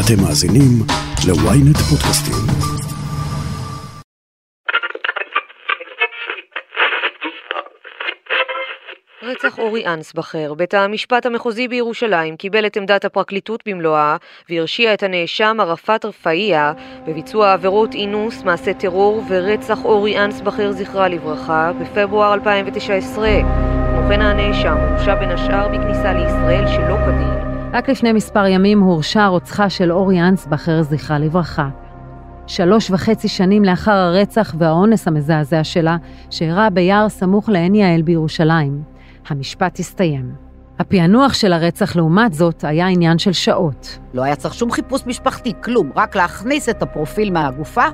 אתם מאזינים ל-ynet פודקאסטים. רצח אורי אנסבכר, בית המשפט המחוזי בירושלים קיבל את עמדת הפרקליטות במלואה והרשיע את הנאשם ערפאת רפאיה בביצוע עבירות אינוס, מעשה טרור ורצח אורי אנסבכר זכרה לברכה בפברואר 2019. כמו כן הנאשם הורשע בין השאר בכניסה לישראל שלא כדין. רק לפני מספר ימים הורשע רוצחה של אורי אנסבכר זכרה לברכה. שלוש וחצי שנים לאחר הרצח והאונס המזעזע שלה, שאירע ביער סמוך לעין יעל בירושלים. המשפט הסתיים. הפענוח של הרצח, לעומת זאת, היה עניין של שעות. לא היה צריך שום חיפוש משפחתי, כלום, רק להכניס את הפרופיל מהגופה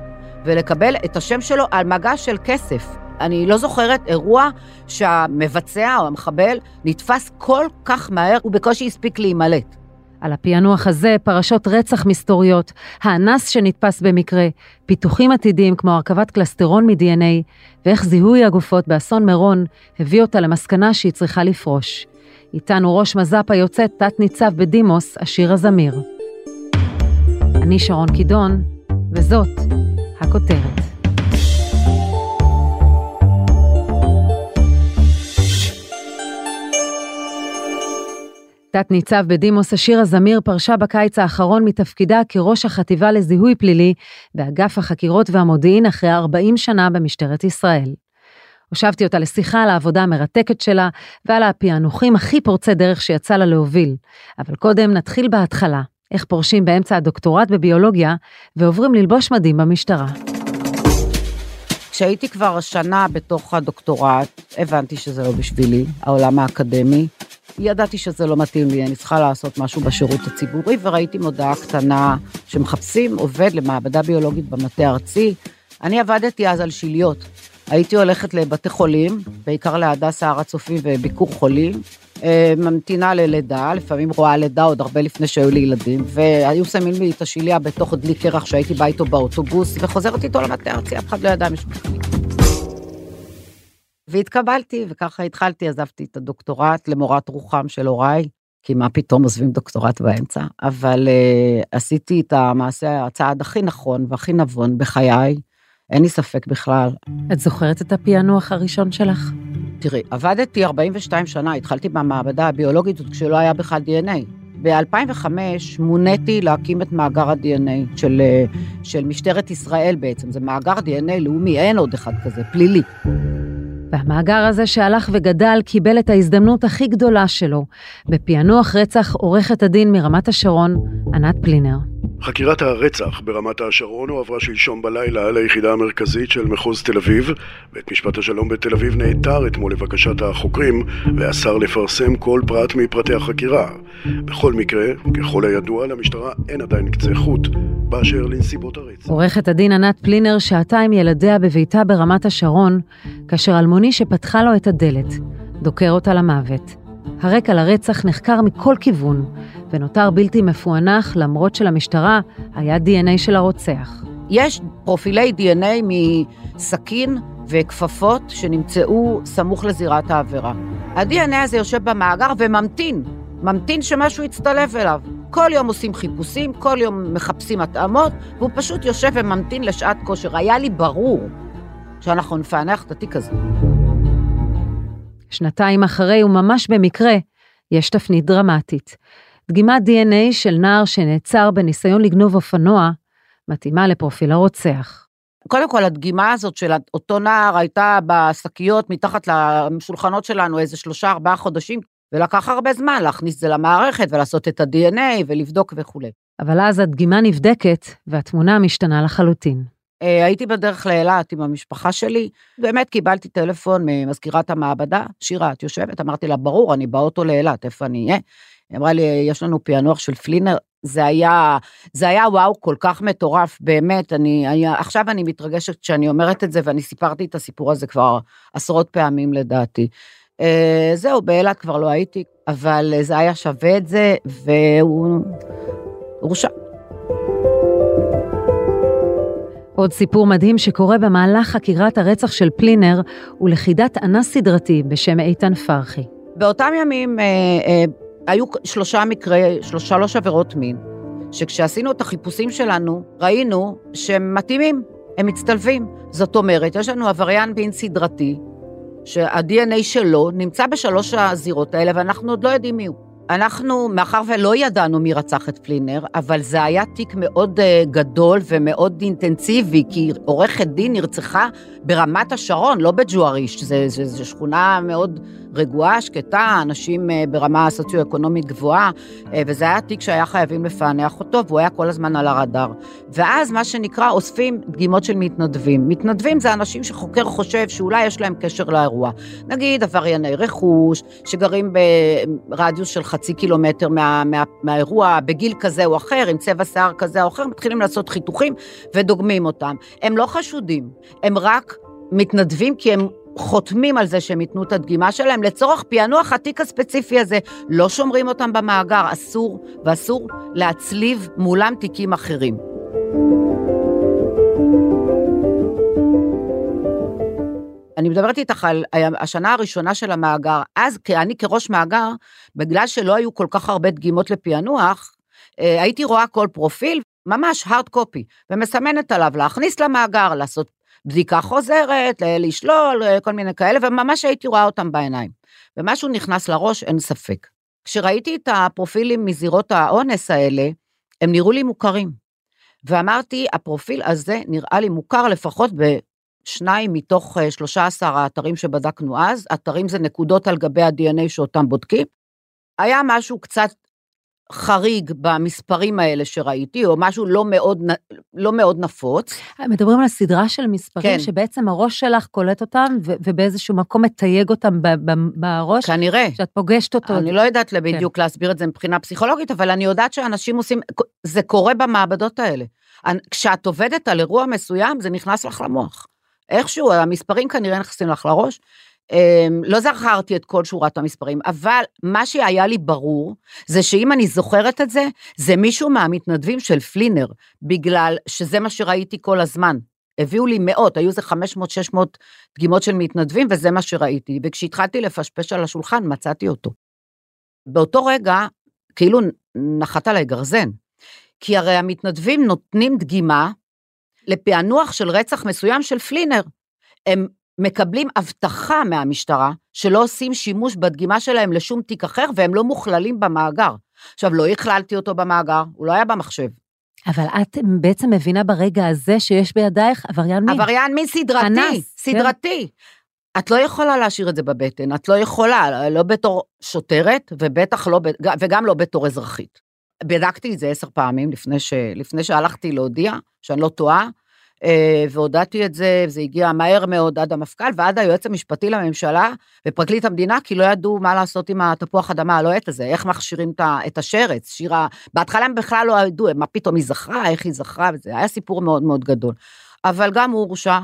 ולקבל את השם שלו על מגע של כסף. אני לא זוכרת אירוע שהמבצע או המחבל נתפס כל כך מהר, הוא בקושי הספיק להימלט. על הפענוח הזה פרשות רצח מסתוריות, האנס שנתפס במקרה, פיתוחים עתידיים כמו הרכבת קלסטרון מ-DNA, ואיך זיהוי הגופות באסון מירון הביא אותה למסקנה שהיא צריכה לפרוש. איתנו ראש מז"פ היוצאת תת-ניצב בדימוס, אשירה זמיר. אני שרון קידון, וזאת הכותרת. תת-ניצב בדימוס אשירה זמיר פרשה בקיץ האחרון מתפקידה כראש החטיבה לזיהוי פלילי באגף החקירות והמודיעין אחרי 40 שנה במשטרת ישראל. הושבתי אותה לשיחה על העבודה המרתקת שלה ועל הפענוחים הכי פורצי דרך שיצא לה להוביל. אבל קודם נתחיל בהתחלה, איך פורשים באמצע הדוקטורט בביולוגיה ועוברים ללבוש מדים במשטרה. כשהייתי כבר שנה בתוך הדוקטורט, הבנתי שזה לא בשבילי, העולם האקדמי. ידעתי שזה לא מתאים לי, אני צריכה לעשות משהו בשירות הציבורי, וראיתי מודעה קטנה שמחפשים עובד למעבדה ביולוגית במטה הארצי. אני עבדתי אז על שיליות. הייתי הולכת לבתי חולים, בעיקר להדסה הר הצופים וביקור חולים, ממתינה ללידה, לפעמים רואה לידה עוד הרבה לפני שהיו לי ילדים, והיו שמים לי את השיליה בתוך דלי קרח שהייתי בא איתו באוטובוס, וחוזרת איתו למטה הארצי, אף אחד לא ידע משפחתי. והתקבלתי, וככה התחלתי, עזבתי את הדוקטורט למורת רוחם של הוריי, כי מה פתאום עוזבים דוקטורט באמצע, אבל uh, עשיתי את המעשה, הצעד הכי נכון והכי נבון בחיי, אין לי ספק בכלל. את זוכרת את הפענוח הראשון שלך? תראי, עבדתי 42 שנה, התחלתי במעבדה הביולוגית עוד כשלא היה בכלל DNA. ב-2005 מוניתי להקים את מאגר ה-DNA של, אה, של משטרת ישראל בעצם, זה מאגר DNA לאומי, אין עוד אחד כזה, פלילי. והמאגר הזה שהלך וגדל קיבל את ההזדמנות הכי גדולה שלו, בפענוח רצח עורכת הדין מרמת השרון, ענת פלינר. חקירת הרצח ברמת השרון הועברה שלשום בלילה ליחידה המרכזית של מחוז תל אביב. בית משפט השלום בתל אביב נעתר אתמול לבקשת החוקרים ואסר לפרסם כל פרט מפרטי החקירה. בכל מקרה, ככל הידוע, למשטרה אין עדיין קצה חוט באשר לנסיבות הרצח. עורכת הדין ענת פלינר שהתה עם ילדיה בביתה ברמת השרון, כאשר אלמוני שפתחה לו את הדלת, דוקר אותה למוות. הרקע לרצח נחקר מכל כיוון, ונותר בלתי מפוענח למרות שלמשטרה היה דנ"א של הרוצח. יש פרופילי דנ"א מסכין וכפפות שנמצאו סמוך לזירת העבירה. הדנ"א הזה יושב במאגר וממתין, ממתין שמשהו יצטלב אליו. כל יום עושים חיפושים, כל יום מחפשים התאמות, והוא פשוט יושב וממתין לשעת כושר. היה לי ברור שאנחנו נפענח את התיק הזה. שנתיים אחרי, וממש במקרה, יש תפנית דרמטית. דגימת DNA של נער שנעצר בניסיון לגנוב אופנוע, מתאימה לפרופיל הרוצח. קודם כל, הדגימה הזאת של אותו נער הייתה בשקיות מתחת לשולחנות שלנו איזה שלושה, ארבעה חודשים, ולקח הרבה זמן להכניס את זה למערכת ולעשות את ה-DNA ולבדוק וכולי. אבל אז הדגימה נבדקת, והתמונה משתנה לחלוטין. אה, הייתי בדרך לאילת עם המשפחה שלי, באמת קיבלתי טלפון ממזכירת המעבדה, שירה, את יושבת? אמרתי לה, ברור, אני באוטו לאילת, איפה אני אהיה? היא אמרה לי, יש לנו פענוח של פלינר, זה היה, זה היה וואו כל כך מטורף, באמת, אני, היה, עכשיו אני מתרגשת כשאני אומרת את זה, ואני סיפרתי את הסיפור הזה כבר עשרות פעמים לדעתי. Uh, זהו, באילת כבר לא הייתי, אבל זה היה שווה את זה, והוא הורשע. עוד סיפור מדהים שקורה במהלך חקירת הרצח של פלינר הוא לכידת אנס סדרתי בשם איתן פרחי. באותם ימים אה, אה, היו שלושה מקרי, שלוש, שלוש עבירות מין, שכשעשינו את החיפושים שלנו, ראינו שהם מתאימים, הם מצטלבים. זאת אומרת, יש לנו עבריין מין סדרתי, שה-DNA שלו נמצא בשלוש הזירות האלה, ואנחנו עוד לא יודעים מי הוא. אנחנו, מאחר ולא ידענו מי רצח את פלינר, אבל זה היה תיק מאוד uh, גדול ומאוד אינטנסיבי, כי עורכת דין נרצחה ברמת השרון, לא בג'ואריש, זו שכונה מאוד רגועה, שקטה, אנשים uh, ברמה סוציו-אקונומית גבוהה, uh, וזה היה תיק שהיה חייבים לפענח אותו, והוא היה כל הזמן על הרדאר. ואז מה שנקרא, אוספים דגימות של מתנדבים. מתנדבים זה אנשים שחוקר חושב שאולי יש להם קשר לאירוע. נגיד עברייני רכוש, שגרים ברדיוס של חצי קילומטר מה, מה, מהאירוע, בגיל כזה או אחר, עם צבע שיער כזה או אחר, מתחילים לעשות חיתוכים ודוגמים אותם. הם לא חשודים, הם רק מתנדבים כי הם חותמים על זה שהם ייתנו את הדגימה שלהם לצורך פענוח התיק הספציפי הזה. לא שומרים אותם במאגר, אסור, ואסור להצליב מולם תיקים אחרים. אני מדברת איתך על השנה הראשונה של המאגר. אז אני כראש מאגר, בגלל שלא היו כל כך הרבה דגימות לפענוח, אה, הייתי רואה כל פרופיל, ממש hard copy, ומסמנת עליו להכניס למאגר, לעשות בדיקה חוזרת, לשלול, אה, כל מיני כאלה, וממש הייתי רואה אותם בעיניים. ומשהו נכנס לראש, אין ספק. כשראיתי את הפרופילים מזירות האונס האלה, הם נראו לי מוכרים. ואמרתי, הפרופיל הזה נראה לי מוכר לפחות בשניים מתוך 13 אה, האתרים שבדקנו אז, אתרים זה נקודות על גבי ה-DNA שאותם בודקים. היה משהו קצת חריג במספרים האלה שראיתי, או משהו לא מאוד, לא מאוד נפוץ. מדברים על סדרה של מספרים, כן. שבעצם הראש שלך קולט אותם, ו- ובאיזשהו מקום מתייג אותם ב- ב- בראש. כנראה. שאת פוגשת אותו. אני לא יודעת בדיוק כן. להסביר את זה מבחינה פסיכולוגית, אבל אני יודעת שאנשים עושים, זה קורה במעבדות האלה. כשאת עובדת על אירוע מסוים, זה נכנס לך למוח. איכשהו, המספרים כנראה נכנסים לך לראש, לא זכרתי את כל שורת המספרים, אבל מה שהיה לי ברור, זה שאם אני זוכרת את זה, זה מישהו מהמתנדבים של פלינר, בגלל שזה מה שראיתי כל הזמן. הביאו לי מאות, היו איזה 500-600 דגימות של מתנדבים, וזה מה שראיתי. וכשהתחלתי לפשפש על השולחן, מצאתי אותו. באותו רגע, כאילו נחת עליי גרזן. כי הרי המתנדבים נותנים דגימה לפענוח של רצח מסוים של פלינר. הם מקבלים הבטחה מהמשטרה שלא עושים שימוש בדגימה שלהם לשום תיק אחר והם לא מוכללים במאגר. עכשיו, לא הכללתי אותו במאגר, הוא לא היה במחשב. אבל את בעצם מבינה ברגע הזה שיש בידייך עבריין מין. עבריין מין סדרתי, אנס, סדרתי. כן. את לא יכולה להשאיר את זה בבטן, את לא יכולה, לא בתור שוטרת, ובטח לא, וגם לא בתור אזרחית. בדקתי את זה עשר פעמים לפני, ש, לפני שהלכתי להודיע, שאני לא טועה, והודעתי את זה, זה הגיע מהר מאוד עד המפכ"ל ועד היועץ המשפטי לממשלה ופרקליט המדינה, כי לא ידעו מה לעשות עם התפוח אדמה הלוהט הזה, איך מכשירים את השרץ, שירה, בהתחלה הם בכלל לא ידעו, מה פתאום היא זכרה, איך היא זכרה, וזה היה סיפור מאוד מאוד גדול. אבל גם הוא הורשע, אה,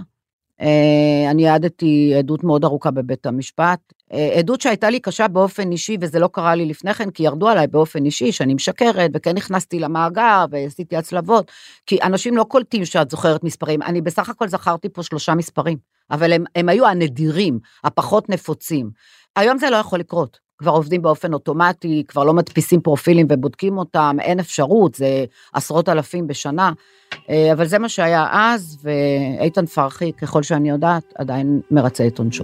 אני העדתי עדות מאוד ארוכה בבית המשפט, אה, עדות שהייתה לי קשה באופן אישי, וזה לא קרה לי לפני כן, כי ירדו עליי באופן אישי, שאני משקרת, וכן נכנסתי למאגר, ועשיתי הצלבות, כי אנשים לא קולטים שאת זוכרת מספרים, אני בסך הכל זכרתי פה שלושה מספרים, אבל הם, הם היו הנדירים, הפחות נפוצים. היום זה לא יכול לקרות. כבר עובדים באופן אוטומטי, כבר לא מדפיסים פרופילים ובודקים אותם, אין אפשרות, זה עשרות אלפים בשנה. אה, אבל זה מה שהיה אז, ואיתן פרחי, ככל שאני יודעת, עדיין מרצה את עונשו.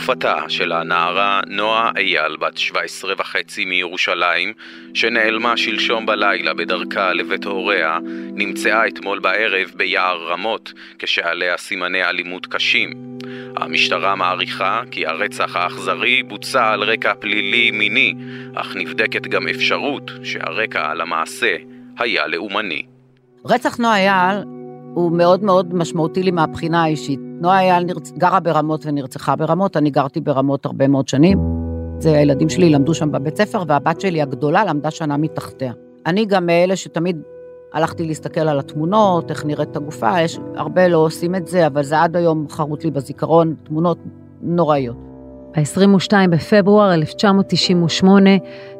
גופתה של הנערה נועה אייל, בת 17 וחצי מירושלים, שנעלמה שלשום בלילה בדרכה לבית הוריה, נמצאה אתמול בערב ביער רמות, כשעליה סימני אלימות קשים. המשטרה מעריכה כי הרצח האכזרי בוצע על רקע פלילי מיני, אך נבדקת גם אפשרות שהרקע על המעשה היה לאומני. רצח נועה אייל הוא מאוד מאוד משמעותי לי מהבחינה האישית. נועה אייל נרצ... גרה ברמות ונרצחה ברמות, אני גרתי ברמות הרבה מאוד שנים. זה הילדים שלי למדו שם בבית ספר, והבת שלי הגדולה למדה שנה מתחתיה. אני גם מאלה שתמיד הלכתי להסתכל על התמונות, איך נראית הגופה, יש הרבה לא עושים את זה, אבל זה עד היום חרוט לי בזיכרון, תמונות נוראיות. ב-22 בפברואר 1998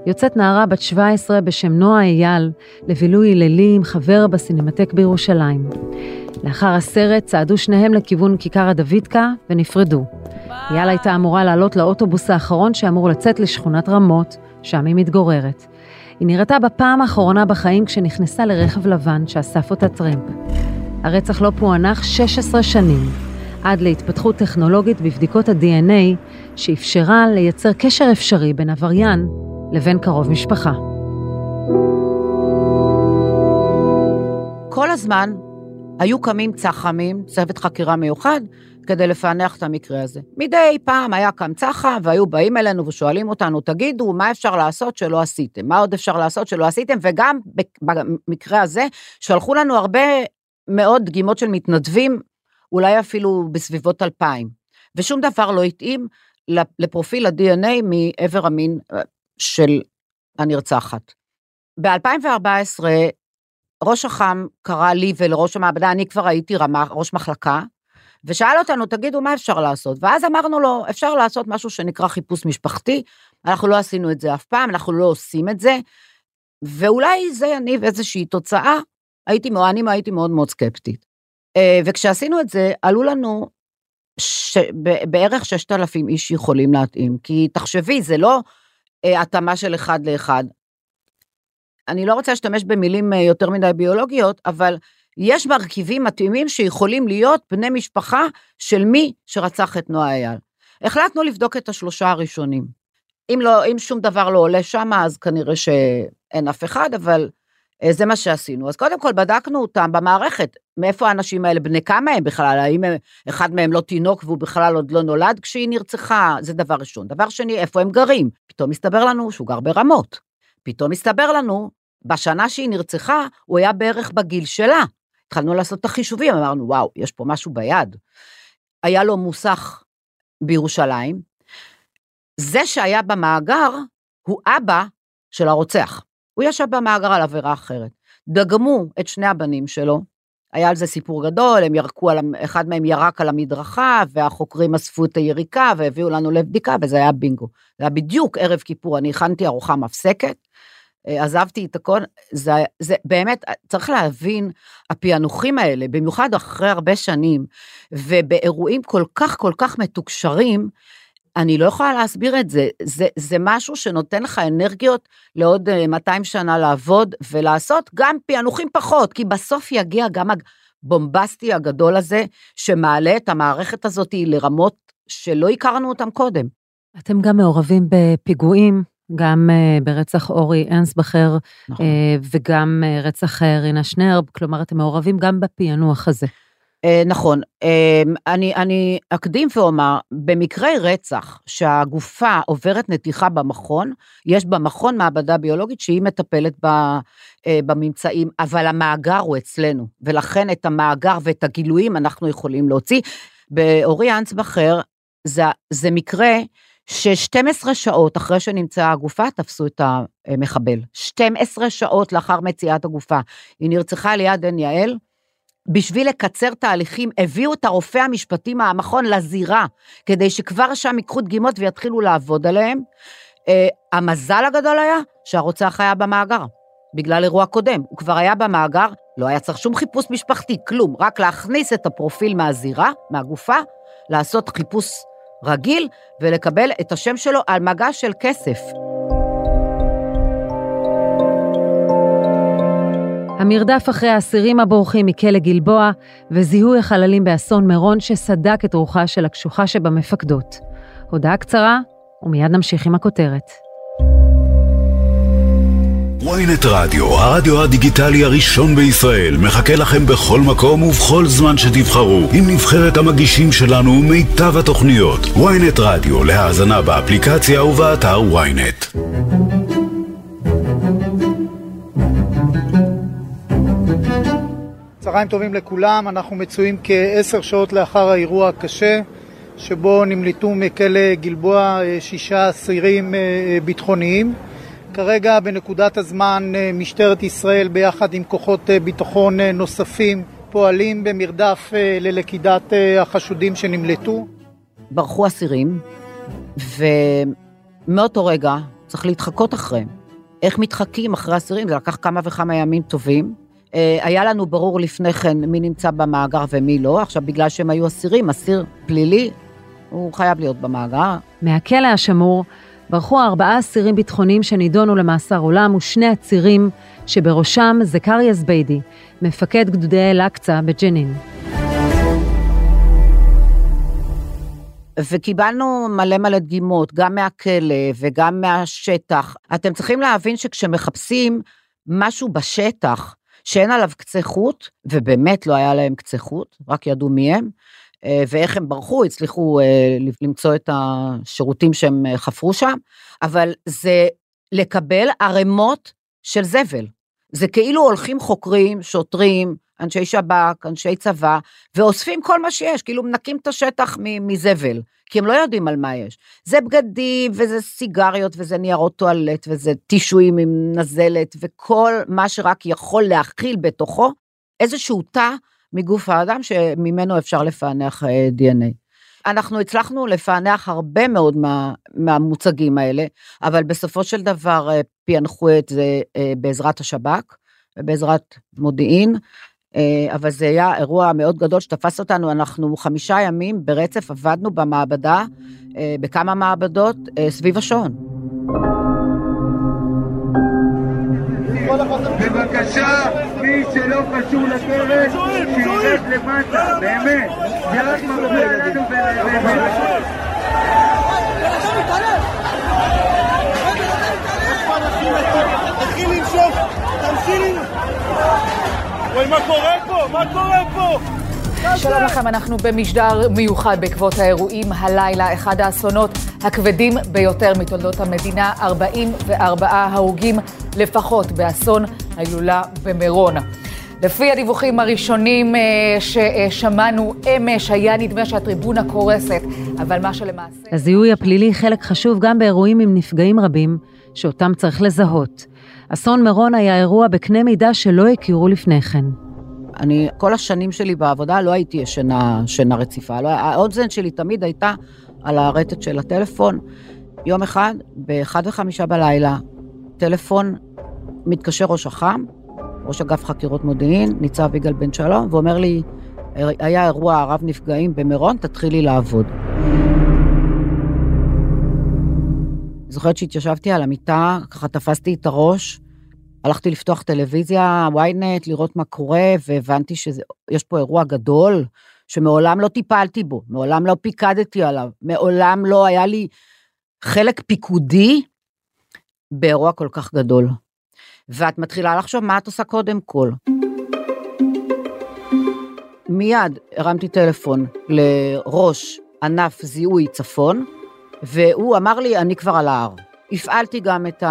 יוצאת נערה בת 17 בשם נועה אייל לבילוי לילי עם חבר בסינמטק בירושלים. לאחר הסרט צעדו שניהם לכיוון כיכר הדוידקה ונפרדו. אייל הייתה אמורה לעלות לאוטובוס האחרון שאמור לצאת לשכונת רמות, שם היא מתגוררת. היא נראתה בפעם האחרונה בחיים כשנכנסה לרכב לבן שאסף אותה טרמפ. הרצח לא פוענח 16 שנים, עד להתפתחות טכנולוגית בבדיקות ה-DNA, שאפשרה לייצר קשר אפשרי בין עבריין לבין קרוב משפחה. כל הזמן היו קמים צח"מים, צוות חקירה מיוחד, כדי לפענח את המקרה הזה. מדי פעם היה קם צח"ם, והיו באים אלינו ושואלים אותנו, תגידו, מה אפשר לעשות שלא עשיתם? מה עוד אפשר לעשות שלא עשיתם? וגם במקרה הזה, שלחו לנו הרבה מאוד דגימות של מתנדבים, אולי אפילו בסביבות 2,000. ושום דבר לא התאים לפרופיל ה-DNA מעבר המין אה, של הנרצחת. ב-2014, ראש אח"ם קרא לי ולראש המעבדה, אני כבר הייתי רמה, ראש מחלקה, ושאל אותנו, תגידו, מה אפשר לעשות? ואז אמרנו לו, אפשר לעשות משהו שנקרא חיפוש משפחתי, אנחנו לא עשינו את זה אף פעם, אנחנו לא עושים את זה, ואולי זה יניב איזושהי תוצאה, הייתי, אני הייתי מאוד מאוד סקפטית. אה, וכשעשינו את זה, עלו לנו ש... בערך 6,000 איש יכולים להתאים, כי תחשבי, זה לא אה, התאמה של אחד לאחד. אני לא רוצה להשתמש במילים אה, יותר מדי ביולוגיות, אבל יש מרכיבים מתאימים שיכולים להיות בני משפחה של מי שרצח את נועה אייל. החלטנו לבדוק את השלושה הראשונים. אם, לא, אם שום דבר לא עולה שם, אז כנראה שאין אף אחד, אבל זה מה שעשינו. אז קודם כל בדקנו אותם במערכת, מאיפה האנשים האלה, בני כמה הם בכלל, האם אחד מהם לא תינוק והוא בכלל עוד לא נולד כשהיא נרצחה, זה דבר ראשון. דבר שני, איפה הם גרים? פתאום הסתבר לנו שהוא גר ברמות. פתאום הסתבר לנו, בשנה שהיא נרצחה, הוא היה בערך בגיל שלה. התחלנו לעשות את החישובים, אמרנו, וואו, יש פה משהו ביד. היה לו מוסך בירושלים. זה שהיה במאגר, הוא אבא של הרוצח. הוא ישב במאגר על עבירה אחרת. דגמו את שני הבנים שלו, היה על זה סיפור גדול, הם ירקו על, אחד מהם ירק על המדרכה, והחוקרים אספו את היריקה והביאו לנו לבדיקה, וזה היה בינגו. זה היה בדיוק ערב כיפור, אני הכנתי ארוחה מפסקת, אה, עזבתי את הכל, זה, זה באמת, צריך להבין, הפענוחים האלה, במיוחד אחרי הרבה שנים, ובאירועים כל כך כל כך מתוקשרים, אני לא יכולה להסביר את זה. זה, זה משהו שנותן לך אנרגיות לעוד 200 אה, שנה לעבוד ולעשות גם פענוחים פחות, כי בסוף יגיע גם הבומבסטי הגדול הזה, שמעלה את המערכת הזאת לרמות שלא הכרנו אותם קודם. אתם גם מעורבים בפיגועים, גם uh, ברצח אורי אנסבכר, נכון. uh, וגם רצח רינה שנרב, כלומר, אתם מעורבים גם בפענוח הזה. אה, נכון, אה, אני, אני אקדים ואומר, במקרי רצח שהגופה עוברת נתיחה במכון, יש במכון מעבדה ביולוגית שהיא מטפלת ב, אה, בממצאים, אבל המאגר הוא אצלנו, ולכן את המאגר ואת הגילויים אנחנו יכולים להוציא. באורי אנסבכר זה, זה מקרה ש-12 שעות אחרי שנמצאה הגופה, תפסו את המחבל. 12 שעות לאחר מציאת הגופה. היא נרצחה ליד עין יעל, בשביל לקצר תהליכים, הביאו את הרופא המשפטי מהמכון לזירה, כדי שכבר שם ייקחו דגימות ויתחילו לעבוד עליהם. Uh, המזל הגדול היה שהרוצח היה במאגר, בגלל אירוע קודם. הוא כבר היה במאגר, לא היה צריך שום חיפוש משפחתי, כלום, רק להכניס את הפרופיל מהזירה, מהגופה, לעשות חיפוש רגיל ולקבל את השם שלו על מגע של כסף. המרדף אחרי האסירים הבורחים מכלא גלבוע וזיהוי החללים באסון מירון שסדק את רוחה של הקשוחה שבמפקדות. הודעה קצרה, ומיד נמשיך עם הכותרת. ויינט רדיו, הרדיו הדיגיטלי הראשון בישראל, מחכה לכם בכל מקום ובכל זמן שתבחרו, עם נבחרת המגישים שלנו ומיטב התוכניות. ויינט רדיו, להאזנה באפליקציה ובאתר ויינט. צהריים טובים לכולם, אנחנו מצויים כעשר שעות לאחר האירוע הקשה שבו נמלטו מכלא גלבוע אה, שישה אסירים אה, אה, ביטחוניים. כרגע בנקודת הזמן משטרת ישראל ביחד עם כוחות ביטחון נוספים פועלים במרדף ללכידת החשודים שנמלטו. ברחו אסירים ומאותו רגע צריך להתחקות אחריהם. איך מתחקים אחרי אסירים? זה לקח כמה וכמה ימים טובים. אה, היה לנו ברור לפני כן מי נמצא במאגר ומי לא. עכשיו, בגלל שהם היו אסירים, אסיר פלילי, הוא חייב להיות במאגר. מהכלא השמור ברחו ארבעה אסירים ביטחוניים שנידונו למאסר עולם ושני עצירים שבראשם זכריה זביידי, מפקד גדודי אל-אקצא בג'נין. וקיבלנו מלא מלא דגימות, גם מהכלא וגם מהשטח. אתם צריכים להבין שכשמחפשים משהו בשטח שאין עליו קצה חוט, ובאמת לא היה להם קצה חוט, רק ידעו מי הם, אה, ואיך הם ברחו, הצליחו אה, למצוא את השירותים שהם אה, חפרו שם, אבל זה לקבל ערימות של זבל. זה כאילו הולכים חוקרים, שוטרים, אנשי שב"כ, אנשי צבא, ואוספים כל מה שיש, כאילו מנקים את השטח מזבל, כי הם לא יודעים על מה יש. זה בגדים, וזה סיגריות, וזה ניירות טואלט, וזה טישואים עם נזלת, וכל מה שרק יכול להכיל בתוכו איזשהו תא מגוף האדם שממנו אפשר לפענח אה, DNA. אנחנו הצלחנו לפענח הרבה מאוד מה, מהמוצגים האלה, אבל בסופו של דבר אה, פענחו את זה אה, בעזרת השב"כ ובעזרת מודיעין, אבל זה היה אירוע מאוד גדול שתפס אותנו, אנחנו חמישה ימים ברצף עבדנו במעבדה, בכמה מעבדות, סביב השעון. בבקשה, מי שלא קשור לקרן, שירד למטה, באמת. זה רק מפריע לנו תתחיל למשוך, תמשיך. וואי, מה קורה פה? מה קורה פה? שלום לכם, אנחנו במשדר מיוחד בעקבות האירועים הלילה, אחד האסונות הכבדים ביותר מתולדות המדינה, 44 הרוגים לפחות באסון ההילולה במירון. לפי הדיווחים הראשונים אה, ששמענו אמש, היה נדמה שהטריבונה קורסת, אבל מה שלמעשה... הזיהוי הפלילי חלק חשוב גם באירועים עם נפגעים רבים, שאותם צריך לזהות. אסון מירון היה אירוע בקנה מידה שלא הכירו לפני כן. אני, כל השנים שלי בעבודה לא הייתי ישנה שינה רציפה. לא, האוזן שלי תמיד הייתה על הרטט של הטלפון. יום אחד, באחד וחמישה בלילה, טלפון, מתקשר ראש אח"ם, ראש אגף חקירות מודיעין, ניצב יגאל בן שלום, ואומר לי, היה אירוע רב נפגעים במירון, תתחילי לעבוד. זוכרת שהתיישבתי על המיטה, ככה תפסתי את הראש, הלכתי לפתוח טלוויזיה, ynet, לראות מה קורה, והבנתי שיש פה אירוע גדול, שמעולם לא טיפלתי בו, מעולם לא פיקדתי עליו, מעולם לא היה לי חלק פיקודי באירוע כל כך גדול. ואת מתחילה לחשוב מה את עושה קודם כל. מיד הרמתי טלפון לראש ענף זיהוי צפון, והוא אמר לי, אני כבר על ההר. הפעלתי גם את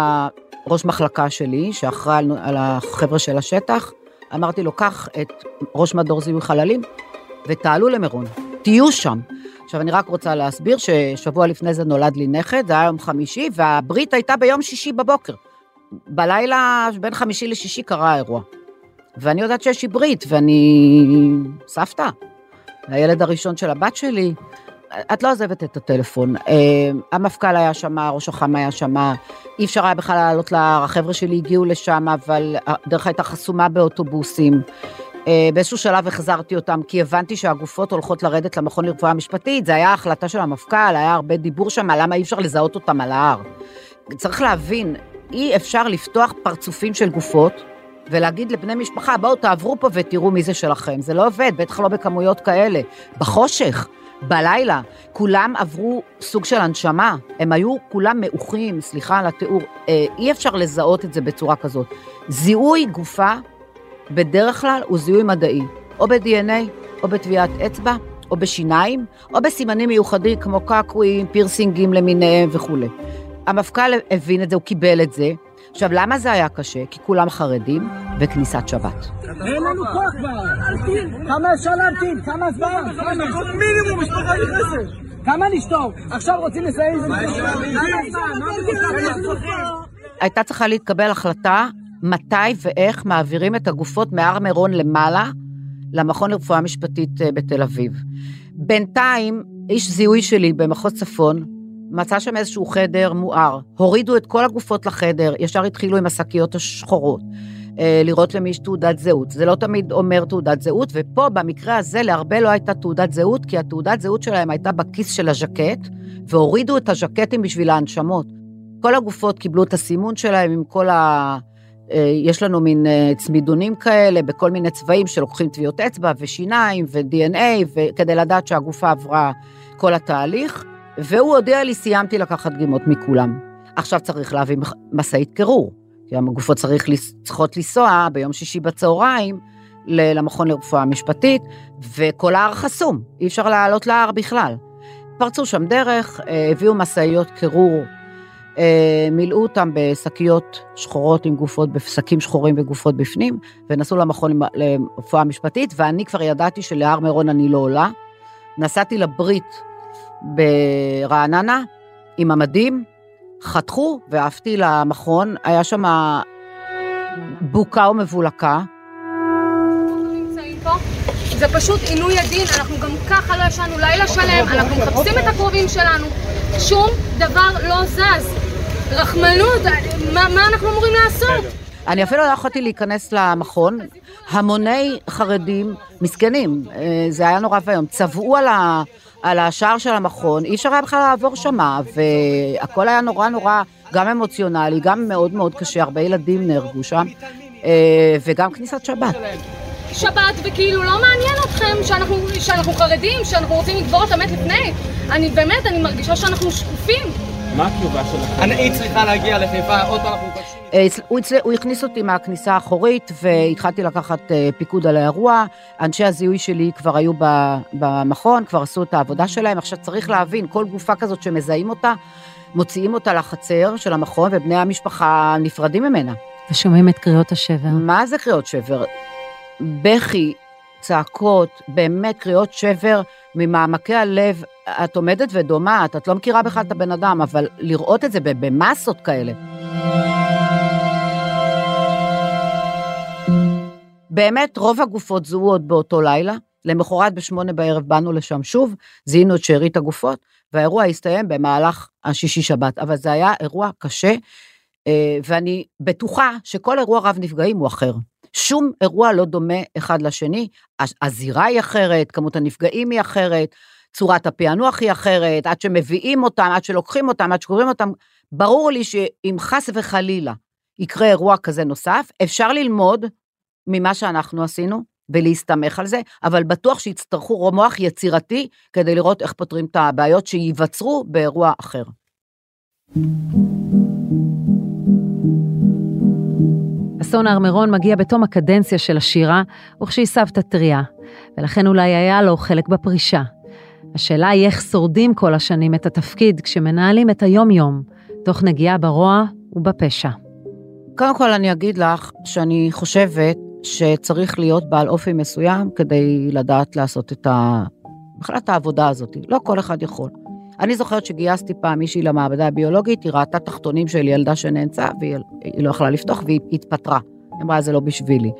הראש מחלקה שלי, שאחראי על החבר'ה של השטח, אמרתי לו, קח את ראש מדור זיהוי חללים ותעלו למירון, תהיו שם. עכשיו, אני רק רוצה להסביר ששבוע לפני זה נולד לי נכד, זה היה יום חמישי, והברית הייתה ביום שישי בבוקר. בלילה בין חמישי לשישי קרה האירוע. ואני יודעת שיש לי ברית, ואני סבתא. הילד הראשון של הבת שלי, את לא עוזבת את הטלפון. Uh, המפכ"ל היה שם, ראש אח"ם היה שם, אי אפשר היה בכלל לעלות להר, החבר'ה שלי הגיעו לשם, אבל הדרך הייתה חסומה באוטובוסים. Uh, באיזשהו שלב החזרתי אותם, כי הבנתי שהגופות הולכות לרדת למכון לרפואה משפטית, זה היה החלטה של המפכ"ל, היה הרבה דיבור שם, למה אי אפשר לזהות אותם על ההר. צריך להבין, אי אפשר לפתוח פרצופים של גופות ולהגיד לבני משפחה, בואו תעברו פה ותראו מי זה שלכם. זה לא עובד, בטח לא בכמויות כאלה. בחושך, בלילה, כולם עברו סוג של הנשמה. הם היו כולם מעוכים, סליחה על התיאור. אה, אי אפשר לזהות את זה בצורה כזאת. זיהוי גופה, בדרך כלל, הוא זיהוי מדעי. או ב-DNA, או בטביעת אצבע, או בשיניים, או בסימנים מיוחדים כמו קעקועים, פירסינגים למיניהם וכולי. המפכ"ל הבין את זה, הוא קיבל את זה. עכשיו, למה זה היה קשה? כי כולם חרדים וכניסת שבת. אין לנו כוח כבר. כמה אפשר להמתין? כמה זמן? מינימום, משפחה נכנסת. כמה נשתוק? עכשיו רוצים לסיים את זה. הייתה צריכה להתקבל החלטה מתי ואיך מעבירים את הגופות מהר מירון למעלה למכון לרפואה משפטית אה, בתל אביב. בינתיים, איש זיהוי שלי במחוז צפון מצא שם איזשהו חדר מואר, הורידו את כל הגופות לחדר, ישר התחילו עם השקיות השחורות. אה, לראות למי יש תעודת זהות. זה לא תמיד אומר תעודת זהות, ופה במקרה הזה להרבה לא הייתה תעודת זהות, כי התעודת זהות שלהם הייתה בכיס של הז'קט, והורידו את הז'קטים בשביל ההנשמות. כל הגופות קיבלו את הסימון שלהם עם כל ה... אה, יש לנו מין אה, צמידונים כאלה בכל מיני צבעים שלוקחים טביעות אצבע ושיניים ו-DNA כדי לדעת שהגופה עברה כל התהליך, והוא הודיע לי, סיימתי לקחת דגימות מכולם. עכשיו צריך להביא משאית קירור, כי הגופות צריכות לנסוע ביום שישי בצהריים למכון לרפואה משפטית, וכל ההר חסום, אי אפשר לעלות להר בכלל. פרצו שם דרך, אה, הביאו משאיות קירור אה, מילאו אותם בשקיות שחורות עם גופות, בשקים שחורים וגופות בפנים, ונסעו למכון לרפואה משפטית, ואני כבר ידעתי שלהר מירון אני לא עולה. נסעתי לברית ברעננה עם המדים, חתכו ועפתי למכון, היה שם בוקה ומבולקה. זה פשוט עינוי הדין, אנחנו גם ככה לא ישנו לילה שלם, אנחנו מחפשים את הקרובים שלנו, שום דבר לא זז. רחמנות, מה, מה אנחנו אמורים לעשות? אני אפילו לא יכולתי להיכנס למכון, המוני חרדים מסכנים, אה, זה היה נורא ואיום, צבעו על, ה, על השער של המכון, אי אפשר היה בכלל לעבור שמה, והכל היה נורא נורא, גם אמוציונלי, גם מאוד מאוד קשה, הרבה ילדים נהרגו שם, אה, וגם כניסת שבת. שבת וכאילו לא מעניין אתכם שאנחנו, שאנחנו חרדים, שאנחנו רוצים לקבור את המת לפני. אני באמת, אני מרגישה שאנחנו שקופים. מה התשובה שלכם? היא צריכה להגיע לחיפה, עוד פעם אנחנו מבקשים... הוא הכניס אותי מהכניסה האחורית והתחלתי לקחת אה, פיקוד על האירוע. אנשי הזיהוי שלי כבר היו במכון, כבר עשו את העבודה שלהם. עכשיו צריך להבין, כל גופה כזאת שמזהים אותה, מוציאים אותה לחצר של המכון ובני המשפחה נפרדים ממנה. ושומעים את קריאות השבר. מה זה קריאות שבר? בכי, צעקות, באמת קריאות שבר ממעמקי הלב. את עומדת ודומעת, את לא מכירה בכלל את הבן אדם, אבל לראות את זה במסות כאלה. באמת, רוב הגופות זוהו עוד באותו לילה. למחרת בשמונה בערב באנו לשם שוב, זיהינו את שארית הגופות, והאירוע הסתיים במהלך השישי שבת. אבל זה היה אירוע קשה, אה, ואני בטוחה שכל אירוע רב נפגעים הוא אחר. שום אירוע לא דומה אחד לשני, הזירה היא אחרת, כמות הנפגעים היא אחרת, צורת הפענוח היא אחרת, עד שמביאים אותם, עד שלוקחים אותם, עד שקוראים אותם, ברור לי שאם חס וחלילה יקרה אירוע כזה נוסף, אפשר ללמוד ממה שאנחנו עשינו ולהסתמך על זה, אבל בטוח שיצטרכו מוח יצירתי כדי לראות איך פותרים את הבעיות שייווצרו באירוע אחר. אסון הר מירון מגיע בתום הקדנציה של השירה, וכשהיא סבתא טריה, ולכן אולי היה לו חלק בפרישה. השאלה היא איך שורדים כל השנים את התפקיד כשמנהלים את היום-יום, תוך נגיעה ברוע ובפשע. קודם כל אני אגיד לך שאני חושבת שצריך להיות בעל אופי מסוים כדי לדעת לעשות את ה... בכלל את העבודה הזאת. לא כל אחד יכול. אני זוכרת שגייסתי פעם מישהי למעבדה הביולוגית, היא ראתה תחתונים של ילדה שנאנסה, והיא לא יכלה לפתוח, והיא התפטרה. היא אמרה, זה לא בשבילי.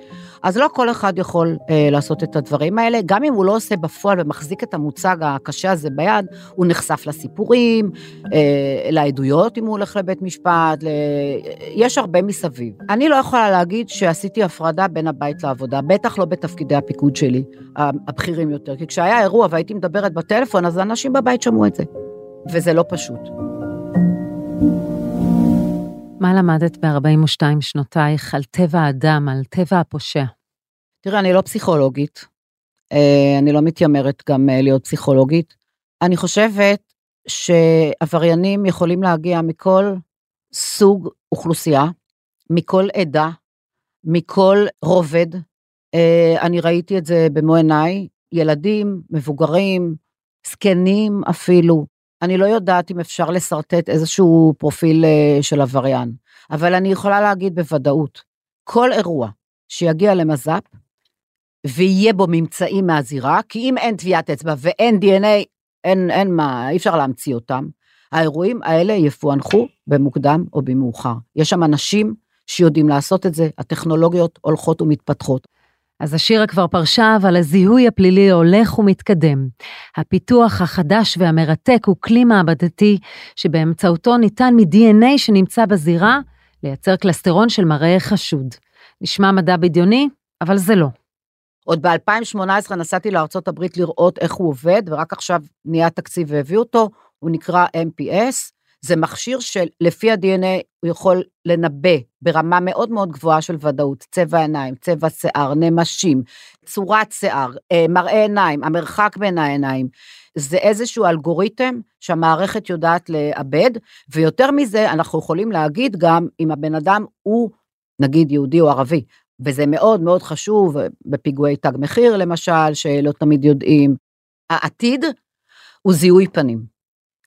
אז לא כל אחד יכול אה, לעשות את הדברים האלה, גם אם הוא לא עושה בפועל ומחזיק את המוצג הקשה הזה ביד, הוא נחשף לסיפורים, אה, לעדויות אם הוא הולך לבית משפט, ל... יש הרבה מסביב. אני לא יכולה להגיד שעשיתי הפרדה בין הבית לעבודה, בטח לא בתפקידי הפיקוד שלי, הבכירים יותר, כי כשהיה אירוע והייתי מדברת בטלפון, אז אנשים בבית שמעו את זה, וזה לא פשוט. מה למדת ב-42 שנותייך על טבע האדם, על טבע הפושע? תראה, אני לא פסיכולוגית, אה, אני לא מתיימרת גם אה, להיות פסיכולוגית. אני חושבת שעבריינים יכולים להגיע מכל סוג אוכלוסייה, מכל עדה, מכל רובד. אה, אני ראיתי את זה במו עיניי, ילדים, מבוגרים, זקנים אפילו. אני לא יודעת אם אפשר לשרטט איזשהו פרופיל אה, של עבריין, אבל אני יכולה להגיד בוודאות, כל אירוע שיגיע למז"פ, ויהיה בו ממצאים מהזירה, כי אם אין טביעת אצבע ואין DNA, אין, אין מה, אי אפשר להמציא אותם. האירועים האלה יפוענחו במוקדם או במאוחר. יש שם אנשים שיודעים לעשות את זה, הטכנולוגיות הולכות ומתפתחות. אז השירה כבר פרשה, אבל הזיהוי הפלילי הולך ומתקדם. הפיתוח החדש והמרתק הוא כלי מעבדתי, שבאמצעותו ניתן מ-DNA שנמצא בזירה, לייצר קלסטרון של מראה חשוד. נשמע מדע בדיוני, אבל זה לא. עוד ב-2018 נסעתי לארה"ב לראות איך הוא עובד, ורק עכשיו נהיה תקציב והביאו אותו, הוא נקרא MPS, זה מכשיר שלפי ה-DNA הוא יכול לנבא ברמה מאוד מאוד גבוהה של ודאות, צבע עיניים, צבע שיער, נמשים, צורת שיער, אה, מראה עיניים, המרחק בין העיניים. זה איזשהו אלגוריתם שהמערכת יודעת לאבד, ויותר מזה אנחנו יכולים להגיד גם אם הבן אדם הוא נגיד יהודי או ערבי, וזה מאוד מאוד חשוב בפיגועי תג מחיר למשל, שלא תמיד יודעים. העתיד הוא זיהוי פנים.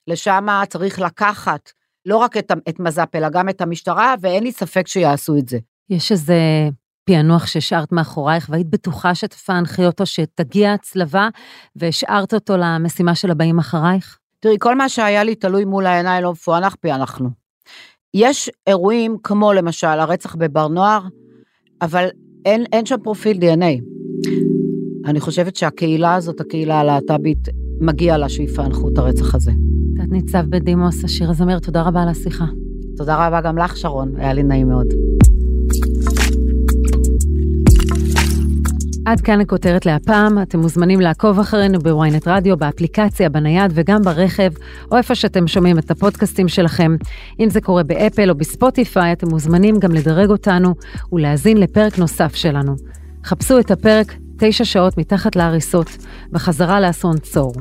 לשם צריך לקחת לא רק את, את מז"פ, אלא גם את המשטרה, ואין לי ספק שיעשו את זה. יש איזה פענוח שהשארת מאחורייך והיית בטוחה שתפענחי אותו, שתגיע הצלבה והשארת אותו למשימה של הבאים אחרייך? תראי, כל מה שהיה לי תלוי מול העיניים לא מפוענח, פענחנו. יש אירועים כמו למשל הרצח בבר נוער, אבל אין, אין שם פרופיל DNA. אני חושבת שהקהילה הזאת, הקהילה הלהט"בית, מגיע לה שיפענחו את הרצח הזה. ניצב בדימוס, השיר זמיר, תודה רבה על השיחה. תודה רבה גם לך, שרון, היה לי נעים מאוד. עד כאן הכותרת להפעם, אתם מוזמנים לעקוב אחרינו בוויינט רדיו, באפליקציה, בנייד וגם ברכב, או איפה שאתם שומעים את הפודקאסטים שלכם. אם זה קורה באפל או בספוטיפיי, אתם מוזמנים גם לדרג אותנו ולהאזין לפרק נוסף שלנו. חפשו את הפרק תשע שעות מתחת להריסות, בחזרה לאסון צור.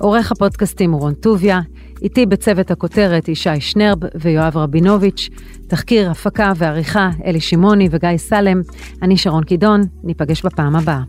עורך הפודקאסטים רון טוביה, איתי בצוות הכותרת ישי שנרב ויואב רבינוביץ', תחקיר, הפקה ועריכה אלי שמעוני וגיא סלם, אני שרון קידון, ניפגש בפעם הבאה.